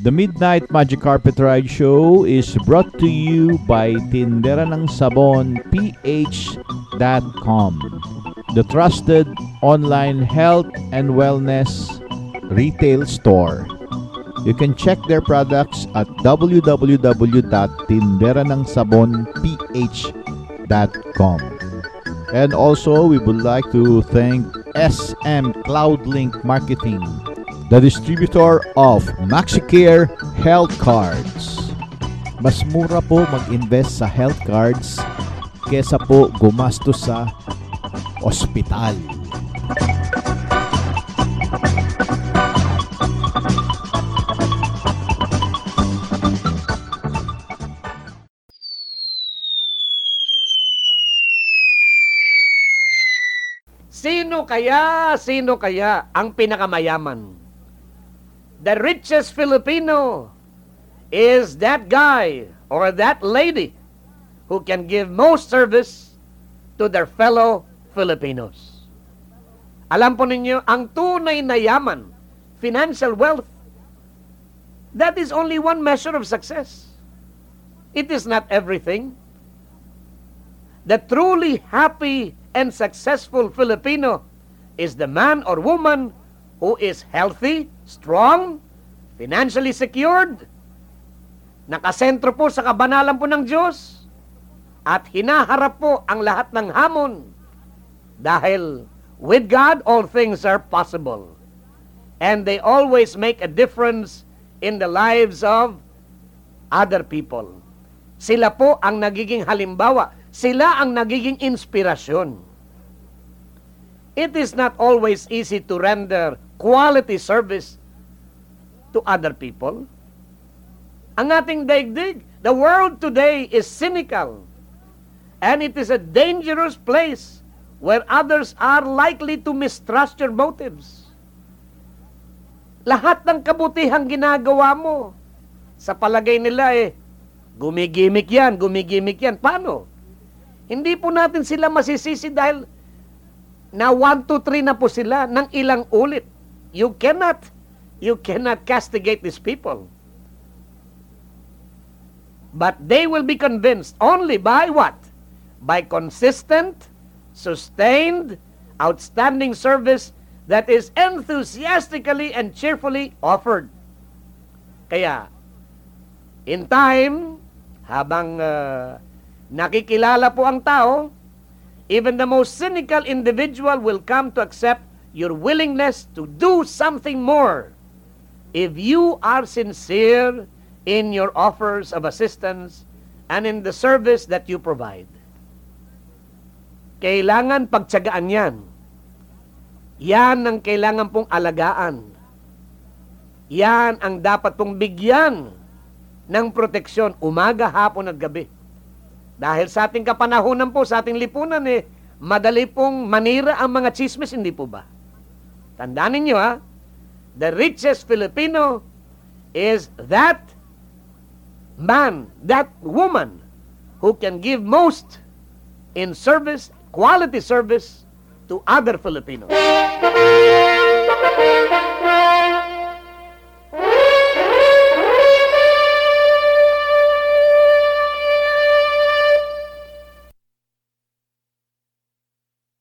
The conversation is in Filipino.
The Midnight Magic Carpet Ride Show is brought to you by Tindera ng Sabon PH.com, the trusted online health and wellness retail store. You can check their products at www.tinderanangsabonph.com. And also, we would like to thank SM Cloudlink Marketing, the distributor of MaxiCare Health Cards. Mas mura po mag-invest sa health cards kesa po gumastos sa ospital. Sino kaya, sino kaya ang pinakamayaman? The richest Filipino is that guy or that lady who can give most service to their fellow Filipinos. Alam po ninyo, ang tunay na yaman, financial wealth, that is only one measure of success. It is not everything. The truly happy and successful Filipino is the man or woman who is healthy, strong, financially secured, nakasentro po sa kabanalan po ng Diyos, at hinaharap po ang lahat ng hamon dahil with God all things are possible. And they always make a difference in the lives of other people. Sila po ang nagiging halimbawa. Sila ang nagiging inspirasyon. It is not always easy to render quality service to other people. Ang ating daigdig, the world today is cynical. And it is a dangerous place where others are likely to mistrust your motives. Lahat ng kabutihang ginagawa mo, sa palagay nila eh, gumigimik yan, gumigimik yan. Paano? Hindi po natin sila masisisi dahil na 1, 2, 3 na po sila ng ilang ulit. You cannot, you cannot castigate these people. But they will be convinced only by what? By consistent, sustained, outstanding service that is enthusiastically and cheerfully offered. Kaya, in time, habang uh, nakikilala po ang tao, even the most cynical individual will come to accept your willingness to do something more if you are sincere in your offers of assistance and in the service that you provide. Kailangan pagtsagaan yan. Yan ang kailangan pong alagaan. Yan ang dapat pong bigyan ng proteksyon umaga, hapon at gabi. Dahil sa ating kapanahunan po, sa ating lipunan eh, madali pong manira ang mga chismis, hindi po ba? Tandaan ninyo ha, the richest Filipino is that man, that woman who can give most in service, quality service to other Filipinos.